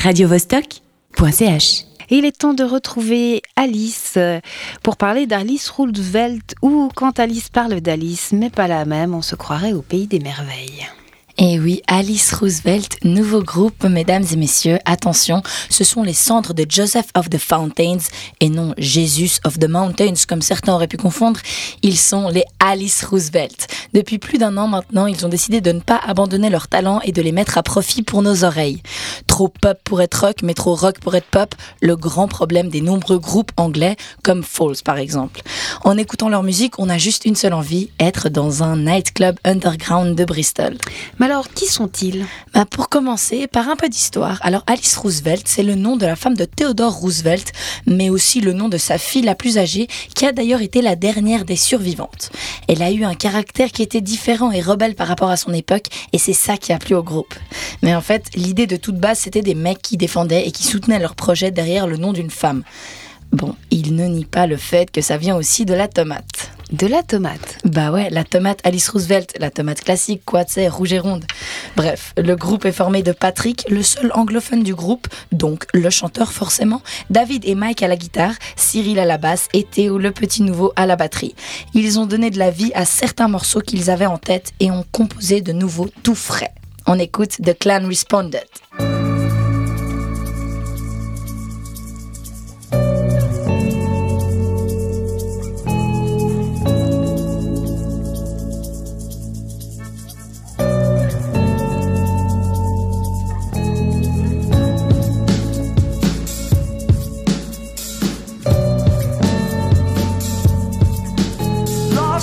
radiovostok.ch. Il est temps de retrouver Alice euh, pour parler d'Alice Roosevelt ou quand Alice parle d'Alice, mais pas la même, on se croirait au pays des merveilles. Et oui, Alice Roosevelt, nouveau groupe, mesdames et messieurs, attention, ce sont les cendres de Joseph of the Fountains et non Jesus of the Mountains comme certains auraient pu confondre. Ils sont les Alice Roosevelt. Depuis plus d'un an maintenant, ils ont décidé de ne pas abandonner leur talent et de les mettre à profit pour nos oreilles. Trop pop pour être rock, mais trop rock pour être pop, le grand problème des nombreux groupes anglais comme Falls par exemple. En écoutant leur musique, on a juste une seule envie, être dans un nightclub underground de Bristol alors, qui sont-ils? Bah, Pour commencer, par un peu d'histoire. Alors, Alice Roosevelt, c'est le nom de la femme de Theodore Roosevelt, mais aussi le nom de sa fille la plus âgée, qui a d'ailleurs été la dernière des survivantes. Elle a eu un caractère qui était différent et rebelle par rapport à son époque, et c'est ça qui a plu au groupe. Mais en fait, l'idée de toute base, c'était des mecs qui défendaient et qui soutenaient leur projet derrière le nom d'une femme. Bon, il ne nie pas le fait que ça vient aussi de la tomate. De la tomate Bah ouais, la tomate Alice Roosevelt, la tomate classique, quoi, tu rouge et ronde. Bref, le groupe est formé de Patrick, le seul anglophone du groupe, donc le chanteur forcément, David et Mike à la guitare, Cyril à la basse et Théo, le petit nouveau, à la batterie. Ils ont donné de la vie à certains morceaux qu'ils avaient en tête et ont composé de nouveaux tout frais. On écoute The Clan Responded.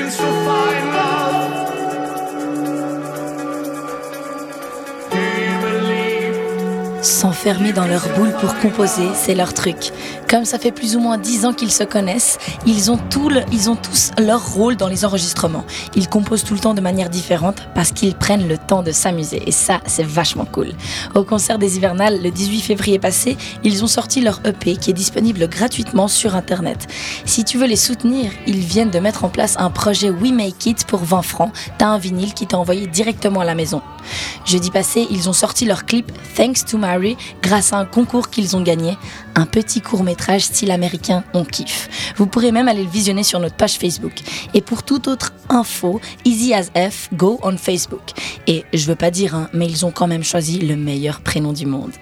looking so far. S'enfermer dans leur boule pour composer, c'est leur truc. Comme ça fait plus ou moins dix ans qu'ils se connaissent, ils ont, ils ont tous leur rôle dans les enregistrements. Ils composent tout le temps de manière différente parce qu'ils prennent le temps de s'amuser. Et ça, c'est vachement cool. Au concert des Hivernales, le 18 février passé, ils ont sorti leur EP qui est disponible gratuitement sur Internet. Si tu veux les soutenir, ils viennent de mettre en place un projet We Make It pour 20 francs. T'as un vinyle qui t'a envoyé directement à la maison. Jeudi passé, ils ont sorti leur clip Thanks to Mary grâce à un concours qu'ils ont gagné, un petit court métrage style américain, on kiffe. Vous pourrez même aller le visionner sur notre page Facebook. Et pour toute autre info, Easy as F, go on Facebook. Et je veux pas dire, hein, mais ils ont quand même choisi le meilleur prénom du monde.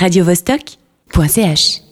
radiovostok.ch